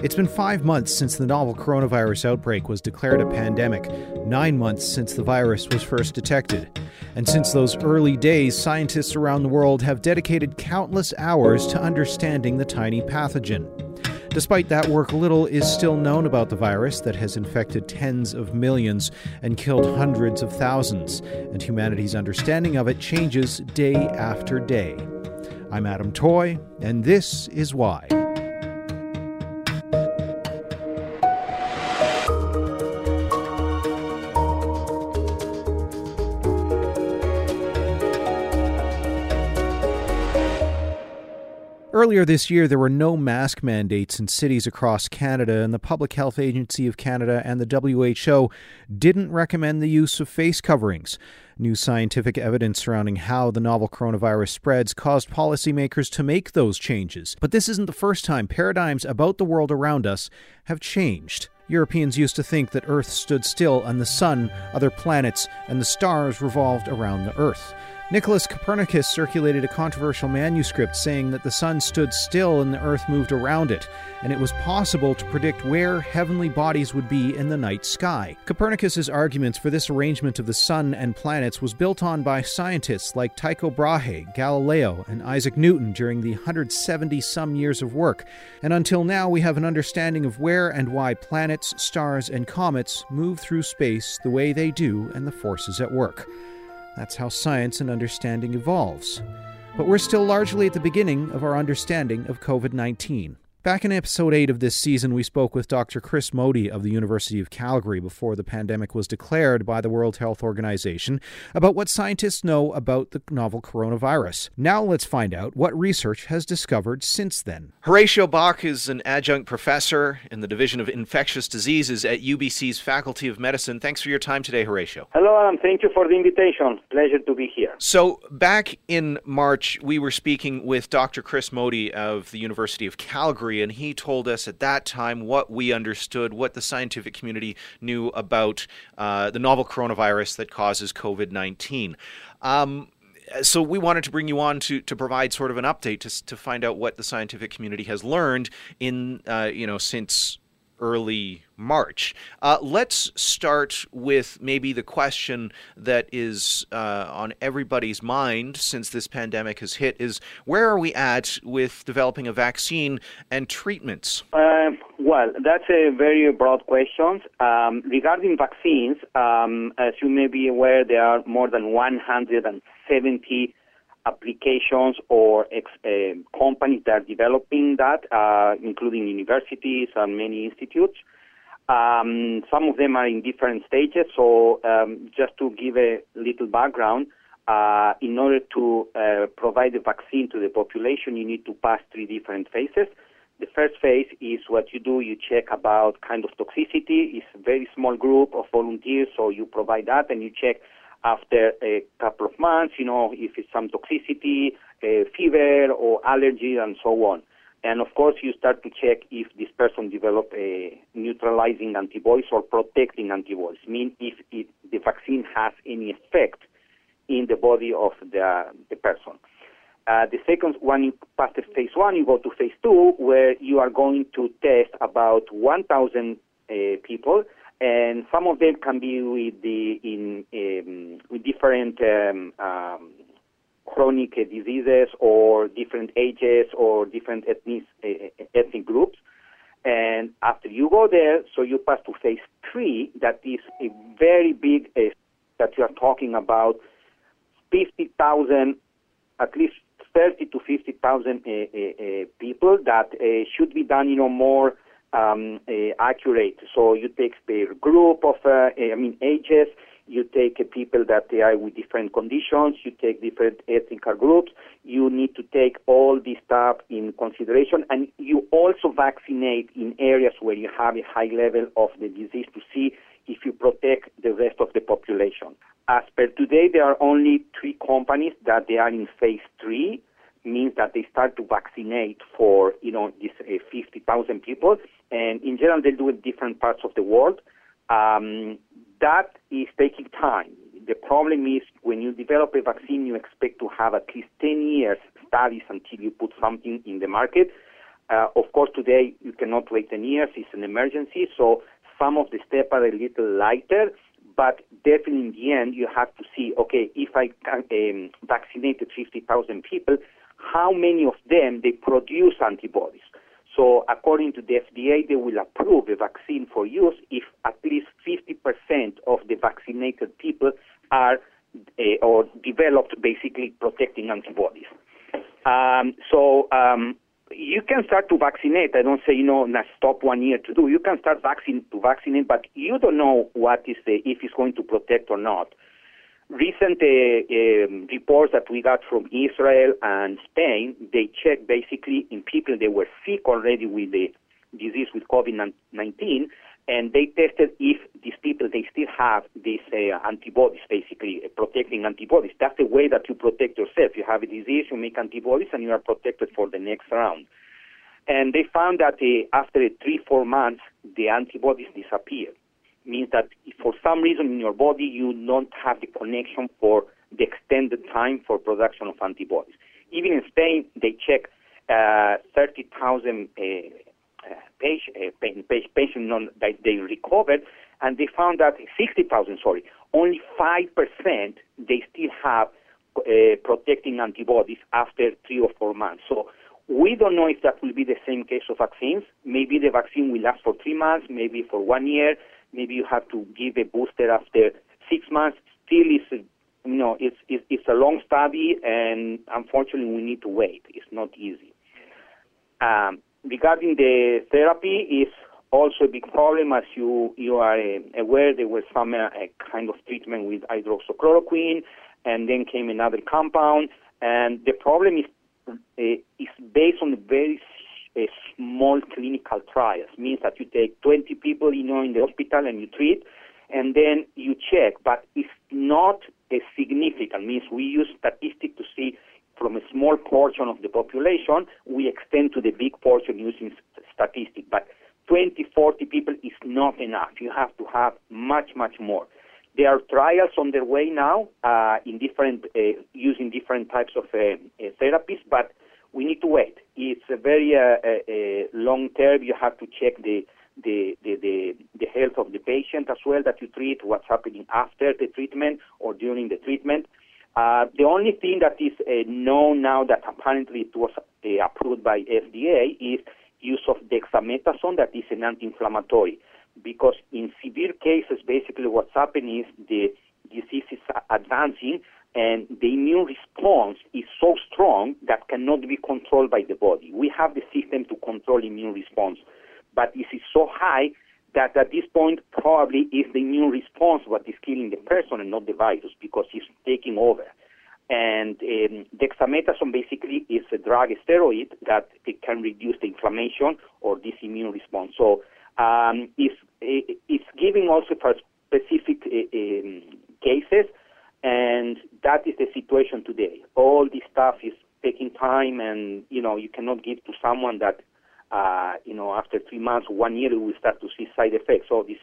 It's been five months since the novel coronavirus outbreak was declared a pandemic, nine months since the virus was first detected. And since those early days, scientists around the world have dedicated countless hours to understanding the tiny pathogen. Despite that work, little is still known about the virus that has infected tens of millions and killed hundreds of thousands, and humanity's understanding of it changes day after day. I'm Adam Toy, and this is why. Earlier this year, there were no mask mandates in cities across Canada, and the Public Health Agency of Canada and the WHO didn't recommend the use of face coverings. New scientific evidence surrounding how the novel coronavirus spreads caused policymakers to make those changes. But this isn't the first time paradigms about the world around us have changed. Europeans used to think that Earth stood still and the Sun, other planets, and the stars revolved around the Earth. Nicholas Copernicus circulated a controversial manuscript saying that the sun stood still and the earth moved around it, and it was possible to predict where heavenly bodies would be in the night sky. Copernicus's arguments for this arrangement of the sun and planets was built on by scientists like Tycho Brahe, Galileo, and Isaac Newton during the 170 some years of work, and until now we have an understanding of where and why planets, stars, and comets move through space the way they do and the forces at work. That's how science and understanding evolves. But we're still largely at the beginning of our understanding of COVID 19. Back in episode 8 of this season, we spoke with Dr. Chris Mody of the University of Calgary before the pandemic was declared by the World Health Organization about what scientists know about the novel coronavirus. Now let's find out what research has discovered since then. Horacio Bach is an adjunct professor in the Division of Infectious Diseases at UBC's Faculty of Medicine. Thanks for your time today, Horacio. Hello, Adam. Thank you for the invitation. Pleasure to be here. So, back in March, we were speaking with Dr. Chris Mody of the University of Calgary and he told us at that time what we understood, what the scientific community knew about uh, the novel coronavirus that causes COVID 19. Um, so we wanted to bring you on to, to provide sort of an update to, to find out what the scientific community has learned in uh, you know since early March. Uh, let's start with maybe the question that is uh, on everybody's mind since this pandemic has hit is where are we at with developing a vaccine and treatments? Uh, well, that's a very broad question. Um, regarding vaccines, um, as you may be aware, there are more than 170 applications or ex, uh, companies that are developing that, uh, including universities and many institutes. Um, some of them are in different stages. So, um, just to give a little background, uh, in order to uh, provide a vaccine to the population, you need to pass three different phases. The first phase is what you do, you check about kind of toxicity. It's a very small group of volunteers, so you provide that and you check after a couple of months, you know, if it's some toxicity, fever or allergy and so on. And of course, you start to check if this person developed a neutralizing antibodies or protecting antibodies, mean if it, the vaccine has any effect in the body of the, the person. Uh, the second one, you pass the phase one, you go to phase two, where you are going to test about 1,000 uh, people and some of them can be with the in um, with different um, um, chronic diseases or different ages or different ethnic uh, ethnic groups. And after you go there, so you pass to phase three. That is a very big uh, that you are talking about fifty thousand, at least thirty to fifty thousand uh, people that should be done, you know, more um, uh, accurate. So you take a group of, uh, I mean, ages. You take uh, people that they are with different conditions. You take different ethnic groups. You need to take all this stuff in consideration, and you also vaccinate in areas where you have a high level of the disease to see if you protect the rest of the population. As per today, there are only three companies that they are in phase three means that they start to vaccinate for you know these uh, 50,000 people, and in general they do it in different parts of the world. Um, that is taking time. The problem is when you develop a vaccine, you expect to have at least 10 years studies until you put something in the market. Uh, of course, today you cannot wait 10 years. It's an emergency, so some of the steps are a little lighter, but definitely in the end, you have to see, okay, if I um, vaccinated 50,000 people, how many of them they produce antibodies? So according to the FDA, they will approve a vaccine for use if at least 50% of the vaccinated people are uh, or developed basically protecting antibodies. Um, so um, you can start to vaccinate. I don't say you know now stop one year to do. You can start vaccine to vaccinate, but you don't know what is the, if it's going to protect or not. Recent uh, um, reports that we got from Israel and Spain, they checked basically in people that were sick already with the disease with COVID-19, and they tested if these people they still have these uh, antibodies, basically uh, protecting antibodies. That's the way that you protect yourself. You have a disease, you make antibodies, and you are protected for the next round. And they found that uh, after three, four months, the antibodies disappear. Means that for some reason in your body you don't have the connection for the extended time for production of antibodies. Even in Spain, they check uh, 30,000 uh, uh, patient non, that they recovered, and they found that 60,000, sorry, only 5% they still have uh, protecting antibodies after three or four months. So we don't know if that will be the same case of vaccines. Maybe the vaccine will last for three months, maybe for one year. Maybe you have to give a booster after six months. Still, is you know, it's, it's, it's a long study, and unfortunately, we need to wait. It's not easy. Um, regarding the therapy is also a big problem. As you, you are uh, aware, there was some uh, kind of treatment with hydroxychloroquine, and then came another compound. And the problem is, uh, is based on the very uh, small clinical trials. Means that you take 20 people, you know, in the hospital and you treat, and then you check. But it's not a significant. Means we use statistics to see from a small portion of the population, we extend to the big portion using statistics. But 20, 40 people is not enough. You have to have much, much more. There are trials on their way now uh, in different uh, using different types of uh, uh therapies, but we need to wait. It's a very uh, uh, long term. You have to check the the, the, the, the, health of the patient as well that you treat, what's happening after the treatment or during the treatment. Uh, the only thing that is uh, known now that apparently it was uh, approved by FDA is use of dexamethasone, that is an anti-inflammatory. Because in severe cases, basically what's happening is the disease is advancing and the immune response is so strong that cannot be controlled by the body. We have the system to control immune response, but this is so high that at this point probably is the immune response what is killing the person and not the virus because it's taking over. And um, dexamethasone basically is a drug, a steroid that it can reduce the inflammation or this immune response. So um, it's, it's giving also for specific uh, um, cases, and that is the situation today. All this stuff is taking time, and you know you cannot give to someone that uh, you know, after three months, one year, we start to see side effects. So this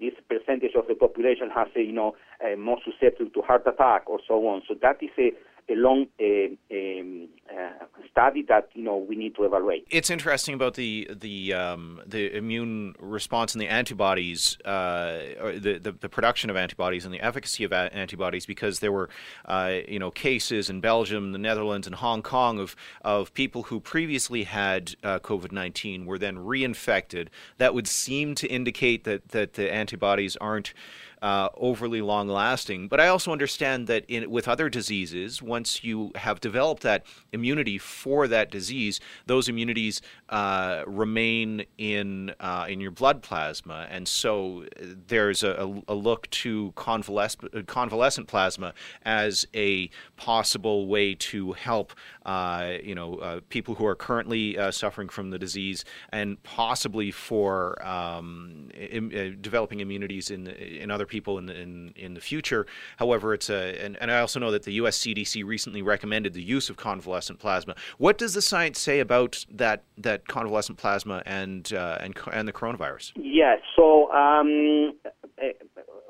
this percentage of the population has a, you know, a more susceptible to heart attack or so on. So that is a a long um, uh, study that you know we need to evaluate. It's interesting about the the um, the immune response and the antibodies, uh, or the, the, the production of antibodies and the efficacy of a- antibodies, because there were uh, you know cases in Belgium, the Netherlands, and Hong Kong of of people who previously had uh, COVID nineteen were then reinfected. That would seem to indicate that that the antibodies aren't uh, overly long lasting. But I also understand that in, with other diseases, once you have developed that immunity for that disease, those immunities uh, remain in uh, in your blood plasma, and so uh, there's a, a look to convalescent, convalescent plasma as a possible way to help uh, you know uh, people who are currently suffering from the disease, and possibly for um, Im- developing immunities in in other people in the, in, in the future. However, it's a and, and I also know that the U.S. CDC recently recommended the use of convalescent plasma. What does the science say about that that convalescent plasma and uh, and and the coronavirus? Yes. So. Um,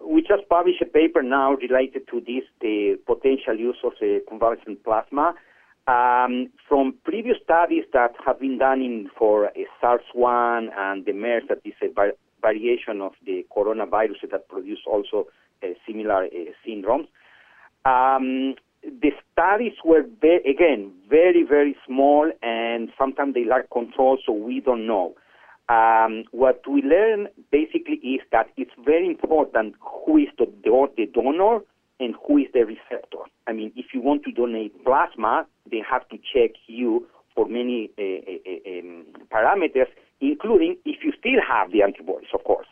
we just published a paper now related to this, the potential use of the convalescent plasma. Um, from previous studies that have been done in, for uh, SARS-1 and the MERS, that is a variation of the coronavirus that produce also uh, similar uh, syndromes, um, the studies were, again, very, very small, and sometimes they lack control, so we don't know. Um, what we learn basically is that it's very important who is the, the donor and who is the receptor. I mean, if you want to donate plasma, they have to check you for many uh, uh, um, parameters, including if you still have the antibodies, of course.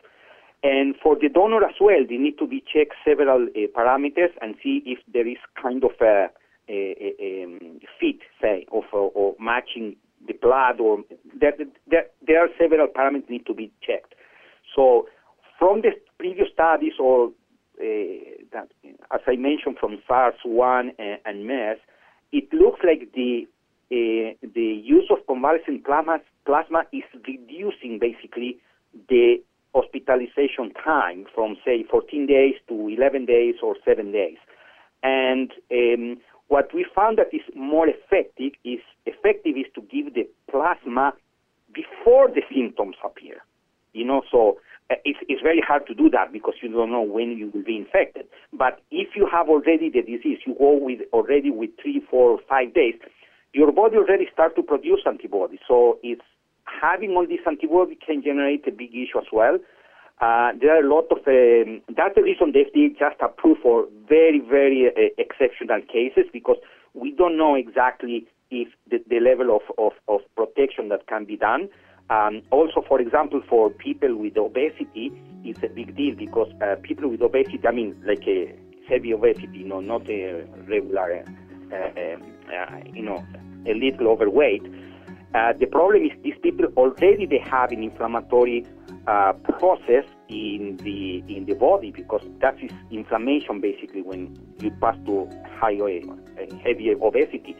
And for the donor as well, they need to be checked several uh, parameters and see if there is kind of a, a, a, um, fit, say, of, of matching the blood, or there, there, there are several parameters need to be checked. So from the previous studies, or uh, that, as I mentioned, from SARS-1 and, and MERS, it looks like the uh, the use of convalescent plasma, plasma is reducing basically the hospitalization time from say 14 days to 11 days or 7 days. And um, what we found that is more effective is effective is to give the plasma before the symptoms appear. You know, so uh, it's, it's very hard to do that because you don't know when you will be infected. But if you have already the disease, you go with already with three, four, five days, your body already start to produce antibodies. So it's having all these antibodies can generate a big issue as well. Uh, there are a lot of, um, that's the reason the FDA just approved for very, very uh, exceptional cases because we don't know exactly if the, the level of, of, of, protection that can be done. Um, also, for example, for people with obesity, it's a big deal because uh, people with obesity, I mean, like a heavy obesity, you know, not a regular, uh, um, uh, you know, a little overweight. Uh, the problem is these people already they have an inflammatory uh, process in the in the body because that is inflammation basically when you pass to high uh, heavy obesity,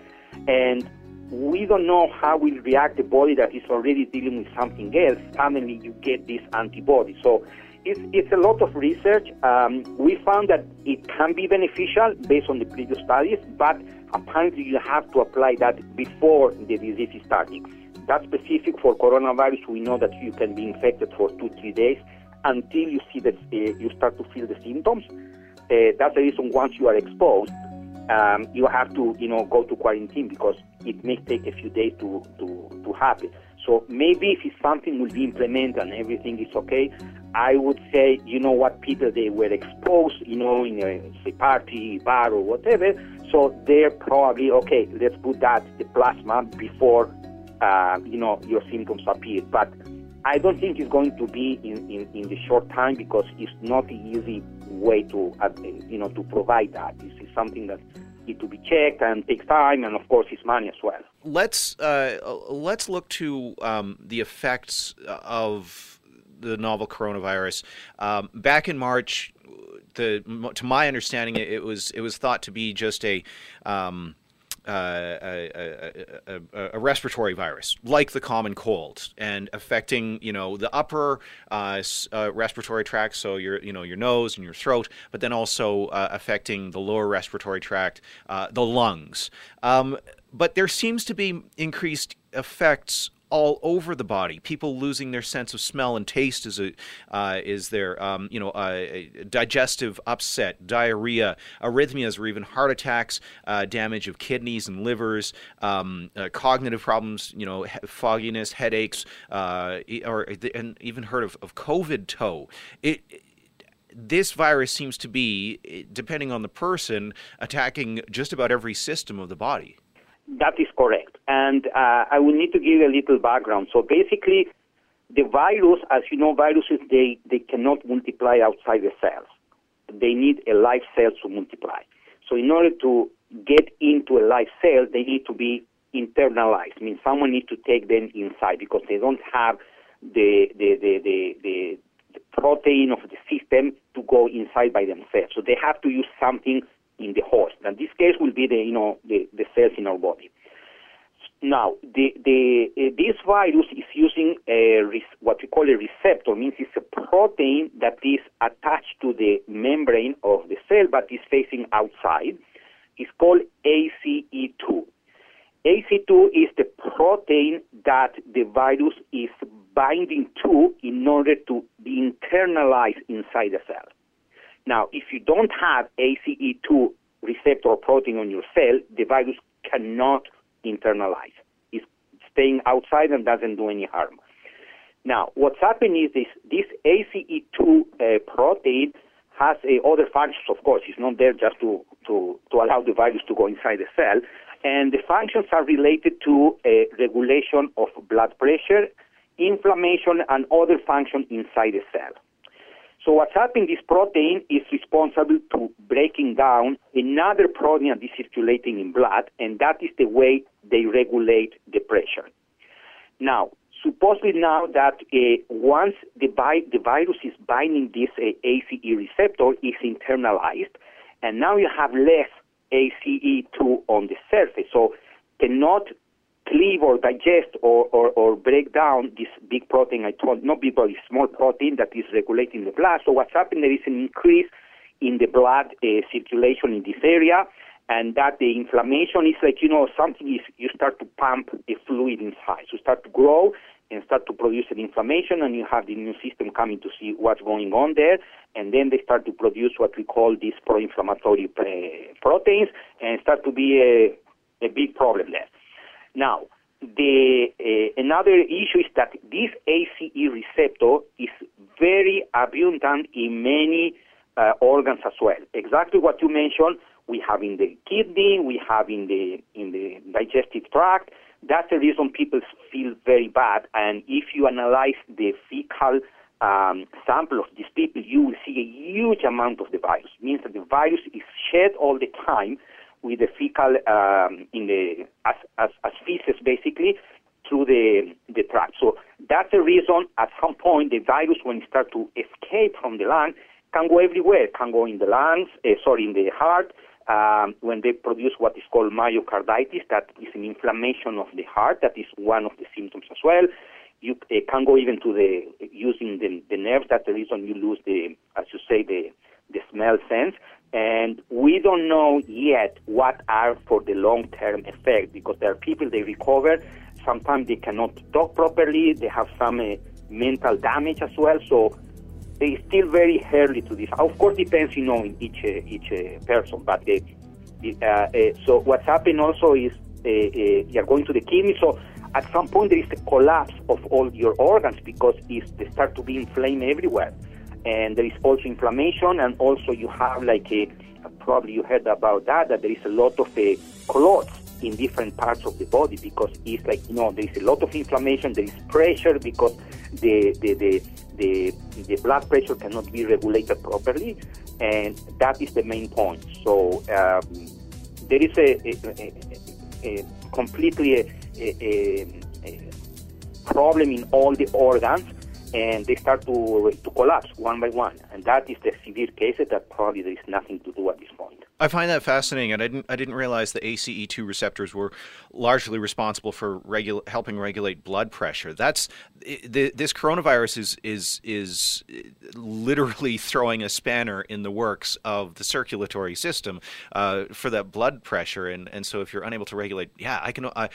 and we don't know how will react the body that is already dealing with something else. Suddenly you get this antibody. So it's, it's a lot of research. Um, we found that it can be beneficial based on the previous studies, but apparently you have to apply that before the disease is starting. That's specific for coronavirus. We know that you can be infected for two, three days until you see that uh, you start to feel the symptoms. Uh, that's the reason once you are exposed, um, you have to, you know, go to quarantine because it may take a few days to, to, to happen. So maybe if something will be implemented and everything is okay, I would say, you know what, people they were exposed, you know, in a say, party, bar or whatever. So they're probably okay. Let's put that the plasma before, uh, you know, your symptoms appear. But I don't think it's going to be in, in, in the short time because it's not the easy way to, uh, you know, to provide that. This is something that to be checked and takes time, and of course, it's money as well. Let's uh, let's look to um, the effects of the novel coronavirus. Um, back in March, the to my understanding, it, was it was thought to be just a um, uh, a, a, a, respiratory virus, like the common cold, and affecting you know the upper uh, uh, respiratory tract, so your you know your nose and your throat, but then also uh, affecting the lower respiratory tract, uh, the lungs. Um, but there seems to be increased effects all over the body. People losing their sense of smell and taste is a uh, is their um, you know uh, digestive upset, diarrhea, arrhythmias, or even heart attacks, uh, damage of kidneys and livers, um, uh, cognitive problems, you know, fogginess, headaches, uh, or and even heard of, of COVID toe. It, this virus seems to be, depending on the person, attacking just about every system of the body. That is correct. And uh, I will need to give a little background. So basically, the virus, as you know, viruses, they, they cannot multiply outside the cells. They need a live cell to multiply. So in order to get into a live cell, they need to be internalized. I mean, someone needs to take them inside because they don't have the, the, the, the, the, the protein of the system to go inside by themselves. So they have to use something in the host. And this case will be the, you know, the, the cells in our body. Now, the, the, uh, this virus is using a, what we call a receptor, means it's a protein that is attached to the membrane of the cell but is facing outside. It's called ACE2. ACE2 is the protein that the virus is binding to in order to be internalized inside the cell. Now, if you don't have ACE2 receptor protein on your cell, the virus cannot internalize. It's staying outside and doesn't do any harm. Now, what's happening is this, this ACE2 uh, protein has uh, other functions, of course. It's not there just to, to, to allow the virus to go inside the cell. And the functions are related to uh, regulation of blood pressure, inflammation, and other functions inside the cell. So what's happening, this protein is responsible to breaking down another protein that is circulating in blood, and that is the way they regulate the pressure. Now, supposedly now that uh, once the, vi- the virus is binding this uh, ACE receptor, is internalized, and now you have less ACE2 on the surface. So cannot cleave or digest or, or, or break down this big protein I told, not big, but small protein that is regulating the blood. So what's happening, there is an increase in the blood uh, circulation in this area, and that the inflammation is like, you know, something is, you start to pump a fluid inside. So start to grow and start to produce an inflammation, and you have the immune system coming to see what's going on there, and then they start to produce what we call these pro-inflammatory uh, proteins, and start to be a, a big problem there. Now, the uh, another issue is that this ACE receptor is very abundant in many uh, organs as well. Exactly what you mentioned, we have in the kidney, we have in the in the digestive tract. That's the reason people feel very bad. And if you analyze the fecal um, sample of these people, you will see a huge amount of the virus. It means that the virus is shed all the time with the fecal um, in the as, as, as feces basically through the the tract. So that's the reason at some point the virus when it starts to escape from the lung can go everywhere. Can go in the lungs, uh, sorry, in the heart. Um, when they produce what is called myocarditis, that is an inflammation of the heart. That is one of the symptoms as well. You uh, can go even to the using the, the nerves. That's the reason you lose the, as you say, the the smell sense and we don't know yet what are for the long-term effect because there are people they recover. Sometimes they cannot talk properly. They have some uh, mental damage as well. So it's still very early to this. Of course depends you know in each uh, each uh, person but uh, uh, so what's happening also is uh, you're going to the kidney so at some point there is a collapse of all your organs because they start to be inflamed everywhere and there is also inflammation, and also you have like a probably you heard about that that there is a lot of uh, clots in different parts of the body because it's like you know there is a lot of inflammation, there is pressure because the the the the, the blood pressure cannot be regulated properly, and that is the main point. So um, there is a, a, a, a completely a, problem in all the organs and they start to, to collapse one by one. And that is the severe cases that probably there is nothing to do at this point. I find that fascinating, and I didn't I didn't realize the ACE2 receptors were largely responsible for regu- helping regulate blood pressure. That's the, this coronavirus is is is literally throwing a spanner in the works of the circulatory system uh, for that blood pressure, and, and so if you're unable to regulate, yeah, I can. Uh,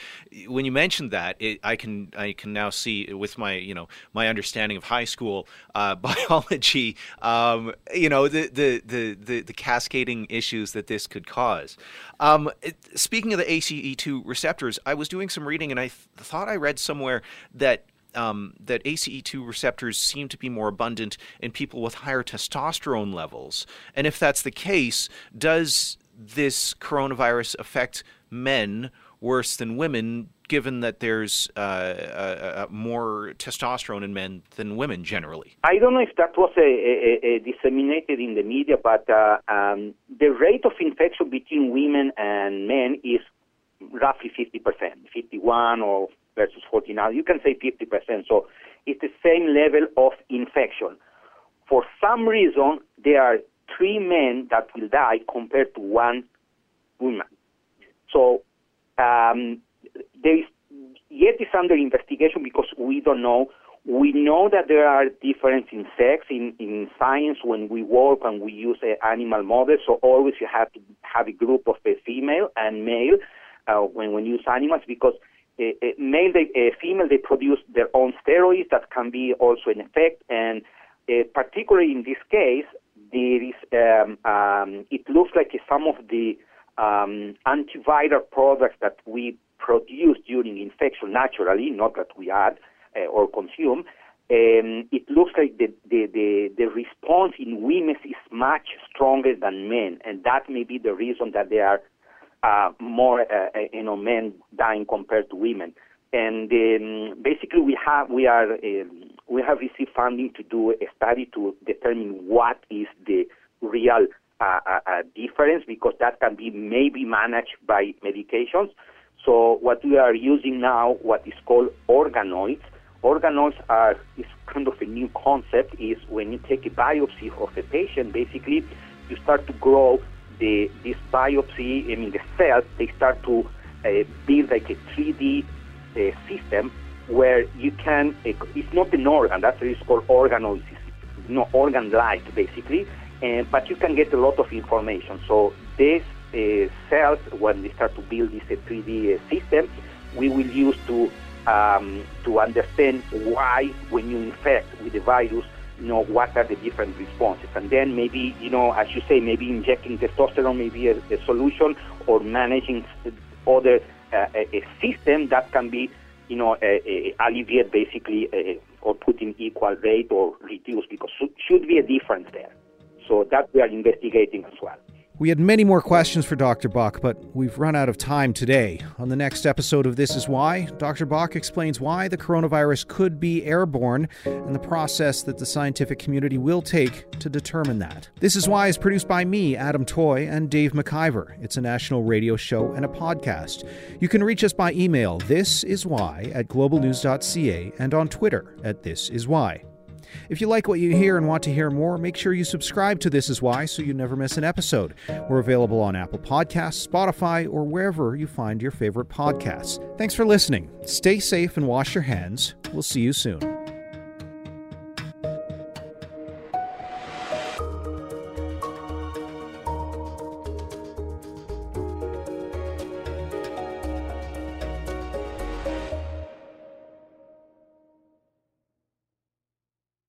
when you mentioned that, it, I can I can now see with my you know my understanding of high school uh, biology, um, you know the, the the the the cascading issues that this could cause. Um, speaking of the ACE2 receptors, I was doing some reading and I th- thought I read somewhere that um, that ACE2 receptors seem to be more abundant in people with higher testosterone levels. And if that's the case, does this coronavirus affect men worse than women, given that there's uh, uh, uh, more testosterone in men than women generally? I don't know if that was a, disseminated in the media, but uh, um, the rate of infection between women and men is roughly 50%, 51 or versus 49. You can say 50%. So it's the same level of infection. For some reason, there are three men that will die compared to one woman. So um, there is yet is under investigation because we don't know. We know that there are differences in sex in, in science when we work and we use uh, animal models. So always you have to have a group of a female and male. uh, when when you use animals because uh, uh, male, they, uh, female, they produce their own steroids that can be also an effect, and uh, particularly in this case, there is um, um, it looks like some of the um, antiviral products that we produce during infection naturally, not that we add uh, or consume, um, it looks like the, the, the, the, response in women is much stronger than men, and that may be the reason that there are uh, more, uh, uh you know, men dying compared to women. And um, basically, we have we are um, we have received funding to do a study to determine what is the real uh, uh, uh difference because that can be maybe managed by medications. So what we are using now, what is called organoids. Organoids are is kind of a new concept. Is when you take a biopsy of a patient, basically you start to grow the this biopsy. I mean the cells they start to uh, build like a 3D uh, system where you can, it's not an organ, that's why it's called organoids, it's no organ-like basically, and, but you can get a lot of information. So these uh, cells, when they start to build this 3D uh, uh, system, we will use to um, to understand why when you infect with the virus, you know, what are the different responses. And then maybe, you know, as you say, maybe injecting testosterone may be a, a solution or managing other uh, a, system that can be, you know, alleviate basically or put in equal rate or reduce because should be a difference there. So that we are investigating as well. We had many more questions for Dr. Bach, but we've run out of time today. On the next episode of This Is Why, Dr. Bach explains why the coronavirus could be airborne and the process that the scientific community will take to determine that. This Is Why is produced by me, Adam Toy, and Dave McIvor. It's a national radio show and a podcast. You can reach us by email, This Is Why at globalnews.ca and on Twitter at This Is Why. If you like what you hear and want to hear more, make sure you subscribe to This Is Why so you never miss an episode. We're available on Apple Podcasts, Spotify, or wherever you find your favorite podcasts. Thanks for listening. Stay safe and wash your hands. We'll see you soon.